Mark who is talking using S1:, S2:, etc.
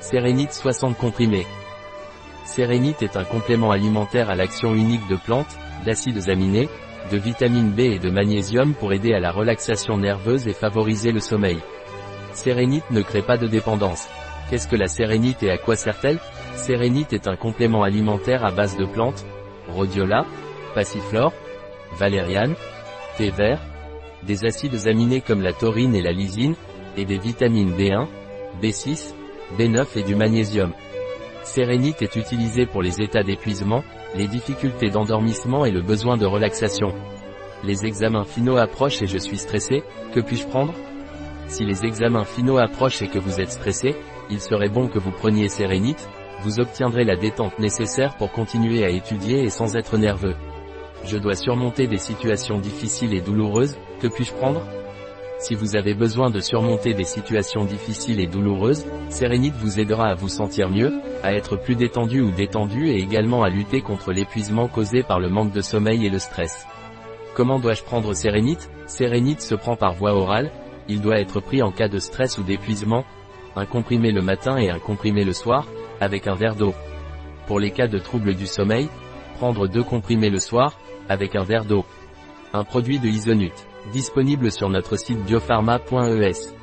S1: Sérénite 60 comprimés. Sérénite est un complément alimentaire à l'action unique de plantes, d'acides aminés, de vitamine B et de magnésium pour aider à la relaxation nerveuse et favoriser le sommeil. Sérénite ne crée pas de dépendance. Qu'est-ce que la sérénite et à quoi sert-elle? Sérénite est un complément alimentaire à base de plantes, rhodiola, passiflore, valériane, thé vert, des acides aminés comme la taurine et la lysine, et des vitamines B1, B6, B9 et du magnésium. Sérénite est utilisé pour les états d'épuisement, les difficultés d'endormissement et le besoin de relaxation. Les examens finaux approchent et je suis stressé, que puis-je prendre? Si les examens finaux approchent et que vous êtes stressé, il serait bon que vous preniez Sérénite, vous obtiendrez la détente nécessaire pour continuer à étudier et sans être nerveux. Je dois surmonter des situations difficiles et douloureuses, que puis-je prendre? Si vous avez besoin de surmonter des situations difficiles et douloureuses, Sérénite vous aidera à vous sentir mieux, à être plus détendu ou détendu et également à lutter contre l'épuisement causé par le manque de sommeil et le stress. Comment dois-je prendre Sérénite? Sérénite se prend par voie orale, il doit être pris en cas de stress ou d'épuisement, un comprimé le matin et un comprimé le soir, avec un verre d'eau. Pour les cas de troubles du sommeil, prendre deux comprimés le soir, avec un verre d'eau. Un produit de Isonut, disponible sur notre site biopharma.es.